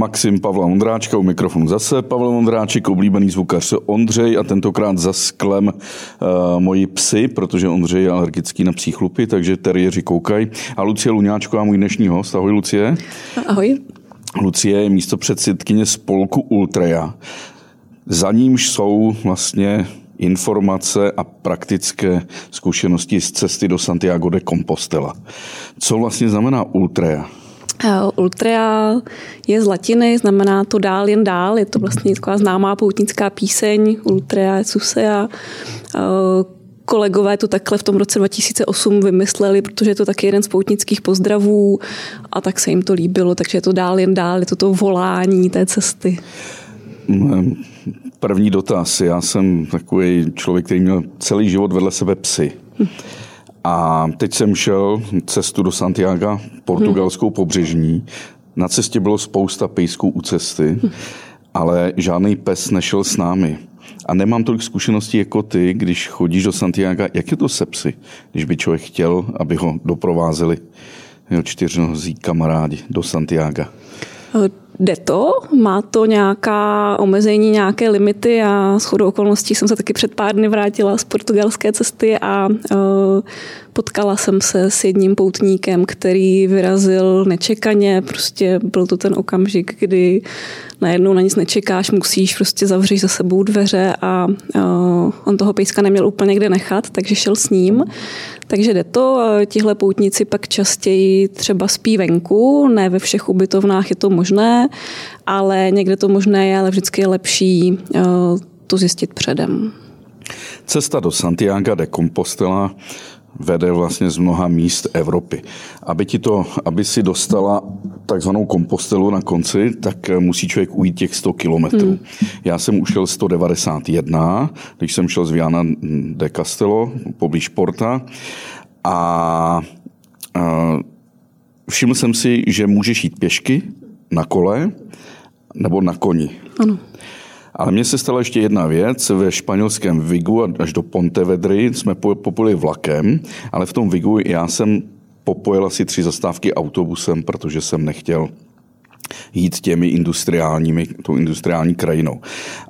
Maxim Pavla Ondráčka, u mikrofonu zase Pavel Ondráček, oblíbený zvukař Ondřej a tentokrát za sklem uh, moji psy, protože Ondřej je alergický na psí chlupy, takže teriéři koukají. A Lucie Luňáčková, můj dnešní host. Ahoj Lucie. Ahoj. Lucie je místo předsedkyně spolku Ultreja. Za nímž jsou vlastně informace a praktické zkušenosti z cesty do Santiago de Compostela. Co vlastně znamená Ultreja? Ultrea je z latiny, znamená to dál jen dál. Je to vlastně taková známá poutnická píseň Ultrea Susea. Kolegové to takhle v tom roce 2008 vymysleli, protože je to taky jeden z poutnických pozdravů a tak se jim to líbilo, takže je to dál jen dál, je to to volání té cesty. První dotaz. Já jsem takový člověk, který měl celý život vedle sebe psy. A teď jsem šel cestu do Santiago, portugalskou pobřežní. Na cestě bylo spousta pejsků u cesty, ale žádný pes nešel s námi. A nemám tolik zkušeností jako ty, když chodíš do Santiago. Jak je to se psy, když by člověk chtěl, aby ho doprovázeli jeho čtyřnohzí kamarádi do Santiago? Jde to, má to nějaká omezení, nějaké limity. Já s chodou okolností jsem se taky před pár dny vrátila z portugalské cesty a uh, potkala jsem se s jedním poutníkem, který vyrazil nečekaně. Prostě byl to ten okamžik, kdy najednou na nic nečekáš, musíš prostě zavřít za sebou dveře a uh, on toho pejska neměl úplně kde nechat, takže šel s ním. Takže jde to. Tihle poutníci pak častěji třeba spí venku, ne ve všech ubytovnách je to možné, ale někde to možné je, ale vždycky je lepší uh, to zjistit předem. Cesta do Santiago de Compostela vede vlastně z mnoha míst Evropy. Aby, ti to, aby si dostala takzvanou kompostelu na konci, tak musí člověk ujít těch 100 kilometrů. Hmm. Já jsem ušel 191, když jsem šel z Viana de Castello, poblíž Porta a, a všiml jsem si, že můžeš jít pěšky na kole nebo na koni. Ano. Ale mně se stala ještě jedna věc. Ve španělském Vigu až do Pontevedry jsme popojili vlakem, ale v tom Vigu já jsem popojil asi tři zastávky autobusem, protože jsem nechtěl jít těmi industriálními, tou industriální krajinou.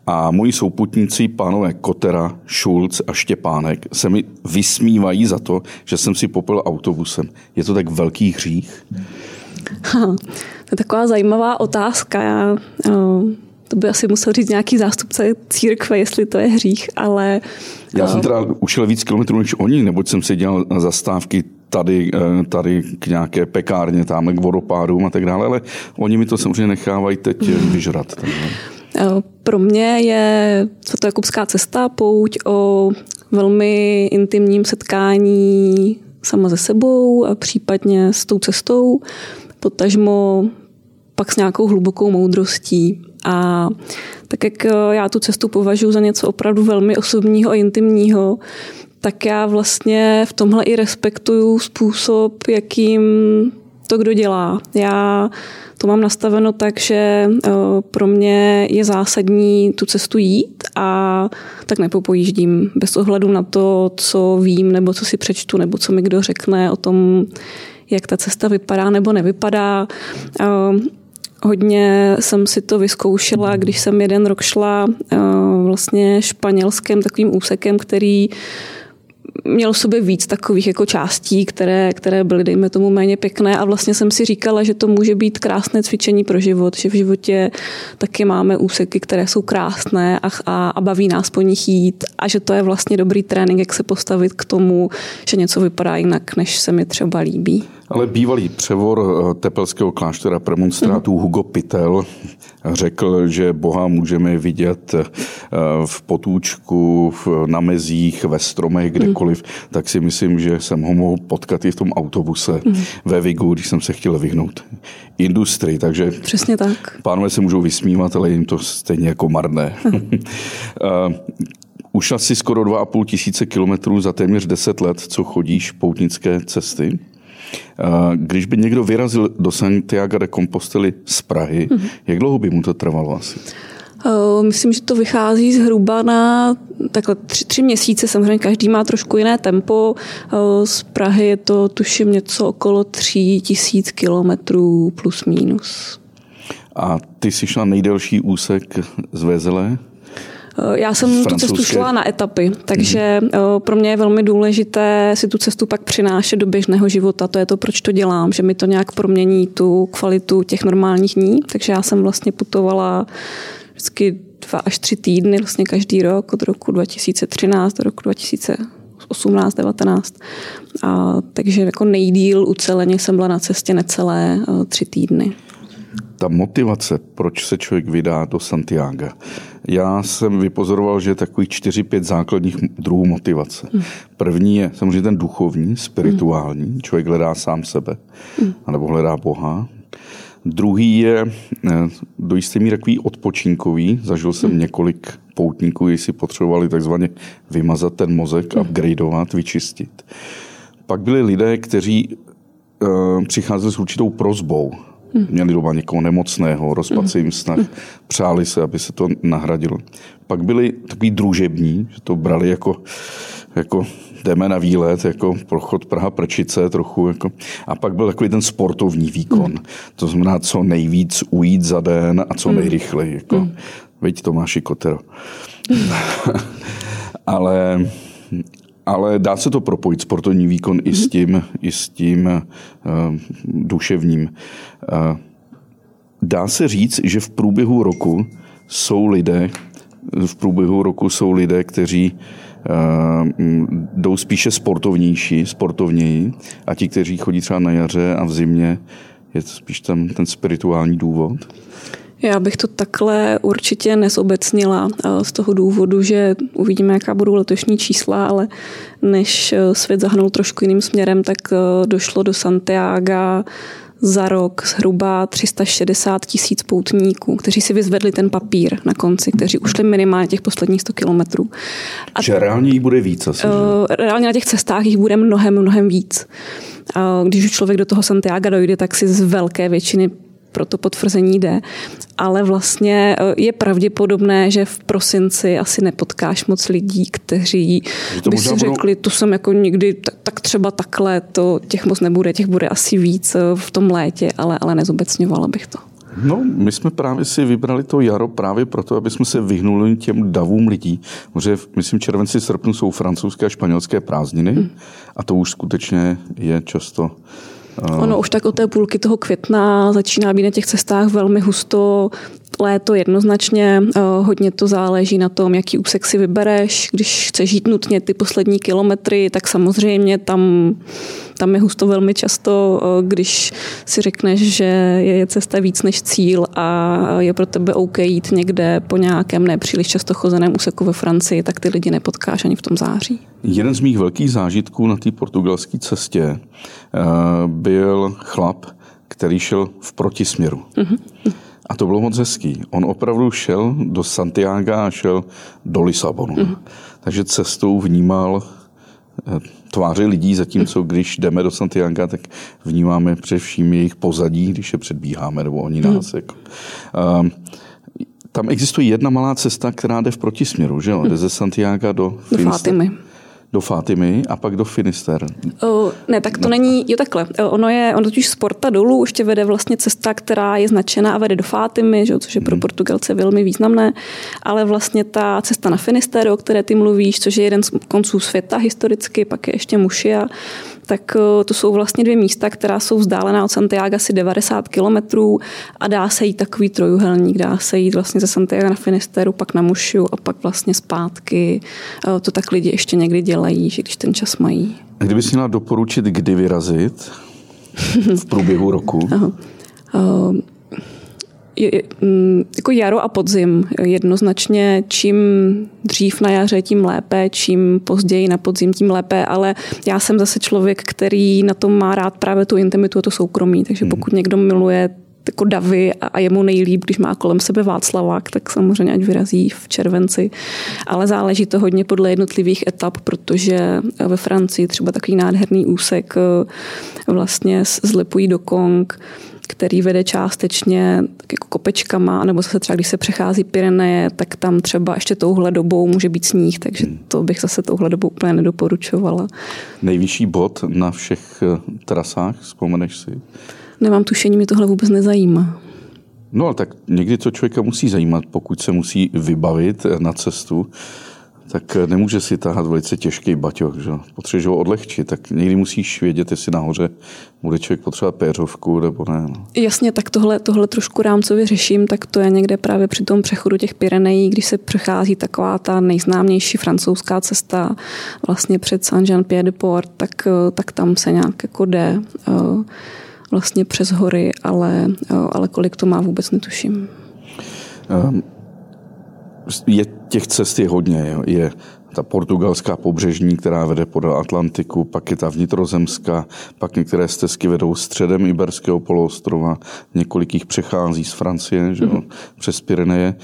A moji souputníci, pánové Kotera, Schulz a Štěpánek, se mi vysmívají za to, že jsem si popil autobusem. Je to tak velký hřích? Ha, to je taková zajímavá otázka. Já, uh to by asi musel říct nějaký zástupce církve, jestli to je hřích, ale... Já jsem eh, teda ušel víc kilometrů než oni, neboť jsem si dělal zastávky tady, eh, tady k nějaké pekárně, tam k vodopádům a tak dále, ale oni mi to samozřejmě nechávají teď vyžrat. Eh, pro mě je Svatojakubská cesta pouť o velmi intimním setkání sama ze sebou a případně s tou cestou, potažmo pak s nějakou hlubokou moudrostí. A tak jak eh, já tu cestu považuji za něco opravdu velmi osobního a intimního, tak já vlastně v tomhle i respektuju způsob, jakým to kdo dělá. Já to mám nastaveno tak, že eh, pro mě je zásadní tu cestu jít a tak nepopojíždím bez ohledu na to, co vím, nebo co si přečtu, nebo co mi kdo řekne o tom, jak ta cesta vypadá nebo nevypadá. Hodně jsem si to vyzkoušela, když jsem jeden rok šla eh, vlastně španělským takovým úsekem, který měl v sobě víc takových jako částí, které, které byly, dejme tomu, méně pěkné a vlastně jsem si říkala, že to může být krásné cvičení pro život, že v životě taky máme úseky, které jsou krásné a, a, a baví nás po nich jít a že to je vlastně dobrý trénink, jak se postavit k tomu, že něco vypadá jinak, než se mi třeba líbí. Ale bývalý převor eh, tepelského kláštera premonstrátů mm. Hugo Pitel řekl, že Boha můžeme vidět eh, v potůčku, na mezích, ve stromech, mm. Tak si myslím, že jsem ho mohl potkat i v tom autobuse mm. ve Vigu, když jsem se chtěl vyhnout industrii. Takže Přesně tak. Pánové se můžou vysmívat, ale jim to stejně jako marné. Eh, ušla si skoro 2,5 tisíce kilometrů za téměř 10 let, co chodíš poutnické cesty. Když by někdo vyrazil do Santiago de Compostely z Prahy, mm-hmm. jak dlouho by mu to trvalo asi? Myslím, že to vychází zhruba na takhle tři, tři měsíce. Samozřejmě každý má trošku jiné tempo. Z Prahy je to tuším něco okolo tří tisíc kilometrů plus minus. A ty jsi šla nejdelší úsek z Vezele? Já jsem tu cestu šla na etapy, takže mm-hmm. pro mě je velmi důležité si tu cestu pak přinášet do běžného života. To je to, proč to dělám, že mi to nějak promění tu kvalitu těch normálních dní. Takže já jsem vlastně putovala vždycky dva až tři týdny vlastně každý rok od roku 2013 do roku 2018, 19. A, takže jako nejdíl uceleně jsem byla na cestě necelé tři týdny ta motivace, proč se člověk vydá do Santiago. Já jsem vypozoroval, že je takových 4-5 základních druhů motivace. Hmm. První je samozřejmě ten duchovní, spirituální. Hmm. Člověk hledá sám sebe, hmm. anebo hledá Boha. Druhý je eh, do jisté míry takový odpočinkový. Zažil jsem hmm. několik poutníků, kteří si potřebovali takzvaně vymazat ten mozek, hmm. upgradeovat, vyčistit. Pak byli lidé, kteří uh, přicházeli s určitou prozbou Hmm. Měli doma někoho nemocného, rozpad se jim snah, přáli se, aby se to nahradilo. Pak byli takový družební, že to brali jako, jako jdeme na výlet, jako prochod Praha-Prčice trochu. Jako. A pak byl takový ten sportovní výkon. Hmm. To znamená, co nejvíc ujít za den a co hmm. nejrychleji. Jako. Hmm. Veď Tomáši Kotero. Ale ale dá se to propojit, sportovní výkon mm-hmm. i s mhm. tím, i s tím uh, duševním. Uh, dá se říct, že v průběhu roku jsou lidé, v průběhu roku jsou lidé, kteří uh, jdou spíše sportovnější, sportovněji a ti, kteří chodí třeba na jaře a v zimě, je to spíš tam ten spirituální důvod? Já bych to takhle určitě nezobecnila eh, z toho důvodu, že uvidíme, jaká budou letošní čísla, ale než eh, svět zahnul trošku jiným směrem, tak eh, došlo do Santiago za rok zhruba 360 tisíc poutníků, kteří si vyzvedli ten papír na konci, kteří ušli minimálně těch posledních 100 kilometrů. A že reálně jich bude víc asi? Reálně na těch cestách jich bude mnohem, mnohem víc. Když už člověk do toho Santiago dojde, tak si z velké většiny pro to potvrzení jde. Ale vlastně e, je pravděpodobné, že v prosinci asi nepotkáš moc lidí, kteří by si řekli, budou... to jsem jako nikdy, tak třeba takhle, to těch moc nebude, těch bude asi víc e, v tom létě, ale, ale nezobecňovala bych to. No, my jsme právě si vybrali to jaro právě proto, aby jsme se vyhnuli těm davům lidí. Protože, myslím, červenci, srpnu jsou francouzské a španělské prázdniny hmm. a to už skutečně je často Ono už tak od té půlky toho května začíná být na těch cestách velmi husto, léto jednoznačně. Eh, hodně to záleží na tom, jaký úsek si vybereš. Když chceš jít nutně ty poslední kilometry, tak samozřejmě tam, tam je husto velmi často, eh, když si řekneš, že je cesta víc než cíl a je pro tebe OK jít někde po nějakém nepříliš často chozeném úseku ve Francii, tak ty lidi nepotkáš ani v tom září. Jeden z mých velkých zážitků na té portugalské cestě eh, byl chlap, který šel v protisměru. Mm-hmm. A to bylo moc hezký. On opravdu šel do Santiago a šel do Lisabonu. Mm-hmm. Takže cestou vnímal eh, tváře lidí, zatímco když jdeme do Santiago, tak vnímáme především jejich pozadí, když je předbíháme, nebo oni nás. Mm. Jako. Um, tam existuje jedna malá cesta, která jde v protisměru, že jo? Jde ze Santiago do, do Fátimy do Fatimy a pak do Finister. Uh, ne, tak to no. není, jo takhle. Ono je, ono totiž z Porta dolů ještě vede vlastně cesta, která je značená a vede do Fatimy, že, což je pro hmm. Portugalce velmi významné, ale vlastně ta cesta na Finister, o které ty mluvíš, což je jeden z konců světa historicky, pak je ještě Mušia, tak eh, to jsou vlastně dvě místa, která jsou vzdálená od Santiago asi 90 kilometrů a dá se jít takový trojuhelník, dá se jít vlastně ze Santiago na Finisteru, pak na Mušiu a pak vlastně zpátky. Eh, to tak lidi ještě někdy dělají, že když ten čas mají. A kdybys měla doporučit, kdy vyrazit v průběhu roku? Jako jaro a podzim jednoznačně, čím dřív na jaře, tím lépe, čím později na podzim, tím lépe, ale já jsem zase člověk, který na tom má rád právě tu intimitu a to soukromí, takže hmm. pokud někdo miluje jako davy a je mu nejlíp, když má kolem sebe Václavák, tak samozřejmě ať vyrazí v červenci. Ale záleží to hodně podle jednotlivých etap, protože ve Francii třeba takový nádherný úsek eh, vlastně z Lepují do Kong, který vede částečně tak jako kopečkama, nebo zase třeba když se přechází Pyreneje, tak tam třeba ještě touhle dobou může být sníh, takže hmm. to bych zase touhle dobou úplně nedoporučovala. Nejvyšší bod na všech eh, trasách, vzpomeneš si? Nemám tušení, mi tohle vůbec nezajímá. No, tak někdy to člověka musí zajímat, pokud se musí vybavit na cestu, tak nemůže si tahat velice těžký baťoch, že? potřebuješ ho odlehčit, tak někdy musíš vědět, jestli nahoře bude člověk potřebovat péřovku nebo ne. No. Jasně, tak tohle, tohle trošku rámcově řeším, tak to je někde právě při tom přechodu těch Pyrenejí, když se přechází taková ta nejznámější francouzská cesta vlastně před Saint-Jean-Pied-de-Port, tak, tak tam se nějak jako jde eh, vlastně přes hory, ale, eh, ale kolik to má vůbec netuším. Um je těch cest je hodně. Je ta portugalská pobřežní, která vede podél Atlantiku, pak je ta vnitrozemská, pak některé stezky vedou středem Iberského poloostrova, několik jich přechází z Francie že mm-hmm. přes Pyreneje.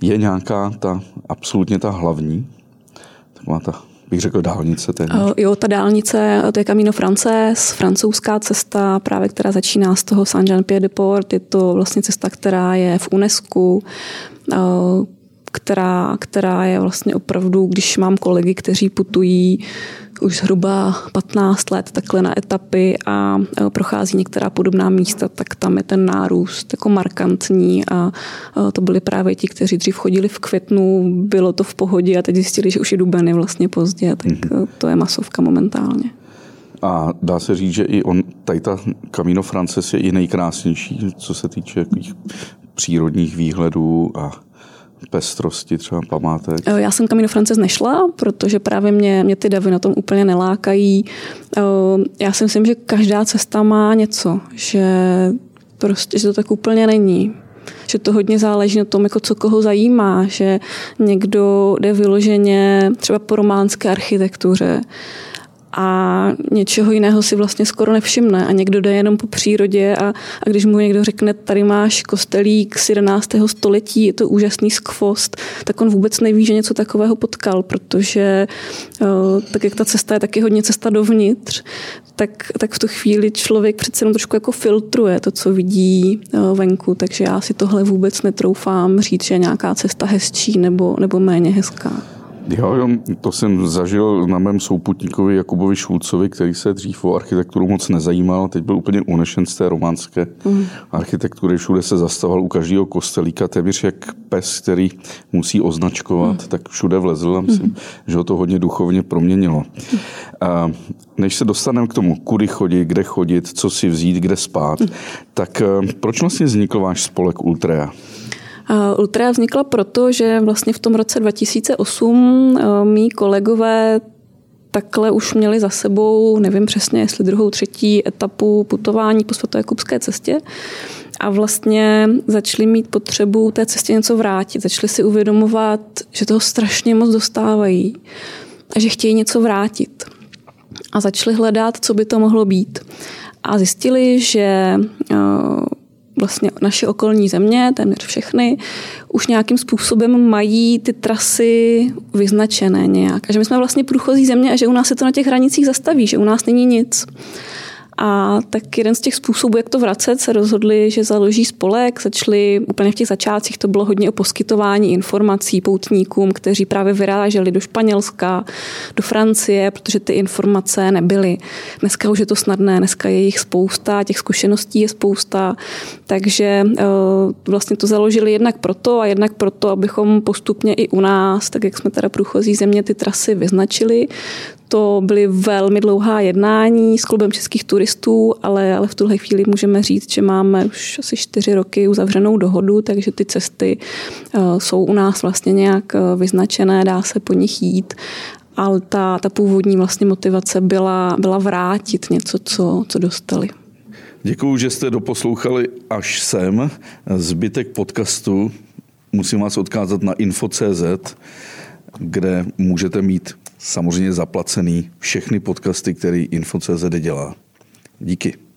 Je nějaká ta, absolutně ta hlavní, taková ta bych řekl dálnice téměř. Jo, ta dálnice, to je Camino Frances, francouzská cesta, právě která začíná z toho Saint-Jean-Pied-de-Port. Je to vlastně cesta, která je v UNESCO která, která je vlastně opravdu, když mám kolegy, kteří putují už zhruba 15 let takhle na etapy a prochází některá podobná místa, tak tam je ten nárůst jako markantní a to byli právě ti, kteří dřív chodili v květnu, bylo to v pohodě a teď zjistili, že už je dubeny vlastně pozdě, tak mm-hmm. to je masovka momentálně. A dá se říct, že i on, tady ta Camino Frances je i nejkrásnější, co se týče přírodních výhledů a pestrosti třeba památek? Eh, já jsem Camino Frances nešla, protože právě mě, mě ty davy na tom úplně nelákají. Eh, já si myslím, že každá cesta má něco, že prostě, že to tak úplně není že to hodně záleží na tom, jako co koho zajímá, že někdo jde vyloženě třeba po románské architektuře, a něčeho jiného si vlastně skoro nevšimne a někdo jde jenom po přírodě a, a když mu někdo řekne, tady máš kostelík z 11. století, je to úžasný skvost, tak on vůbec neví, že něco takového potkal, protože tak jak ta cesta je taky hodně cesta dovnitř, tak, tak v tu chvíli člověk přece jenom trošku jako filtruje to, co vidí venku, takže já si tohle vůbec netroufám říct, že je nějaká cesta hezčí nebo, nebo méně hezká. Jo, jo, to jsem zažil na mém souputníkovi Jakubovi Šulcovi, který se dřív o architekturu moc nezajímal. Teď byl úplně unešen z té románské mm. architektury. Všude se zastavoval u každého kostelíka, téměř jak pes, který musí označkovat, mm. tak všude vlezl a myslím, mm. že ho to hodně duchovně proměnilo. A než se dostaneme k tomu, kudy chodit, kde chodit, co si vzít, kde spát, mm. tak eh, proč vlastně vznikl váš spolek Ultrea? Ultra vznikla proto, že vlastně v tom roce 2008 eh, mý kolegové takhle už měli za sebou, nevím přesně, jestli druhou, třetí etapu putování po svatojakubské cestě a vlastně začali mít potřebu té cestě něco vrátit. Začali si uvědomovat, že toho strašně moc dostávají a že chtějí něco vrátit. A začali hledat, co by to mohlo být. A zjistili, že eh, vlastně naše okolní země, téměř všechny, už nějakým způsobem mají ty trasy vyznačené nějak. A že my jsme vlastně průchozí země a že u nás se to na těch hranicích zastaví, že u nás není nic. A tak jeden z těch způsobů, jak to vracet, se rozhodli, že založí spolek. Začali úplně v těch začátcích, to bylo hodně o poskytování informací poutníkům, kteří právě vyráželi do Španělska, do Francie, protože ty informace nebyly. Dneska už je to snadné, dneska je jich spousta, těch zkušeností je spousta, takže eh, vlastně to založili jednak proto a jednak proto, abychom postupně i u nás, tak jak jsme teda průchozí země, ty trasy vyznačili, to byly velmi dlouhá jednání s klubem českých turistů, ale, ale v tuhle chvíli můžeme říct, že máme už asi čtyři roky uzavřenou dohodu, takže ty cesty uh, jsou u nás vlastně nějak uh, vyznačené, dá se po nich jít ale ta, ta původní vlastně motivace byla, byla vrátit něco, co, co dostali. Děkuji, že jste doposlouchali až sem. Zbytek podcastu musím vás odkázat na info.cz, kde můžete mít samozřejmě zaplacený všechny podcasty, který Info.cz dělá. Díky.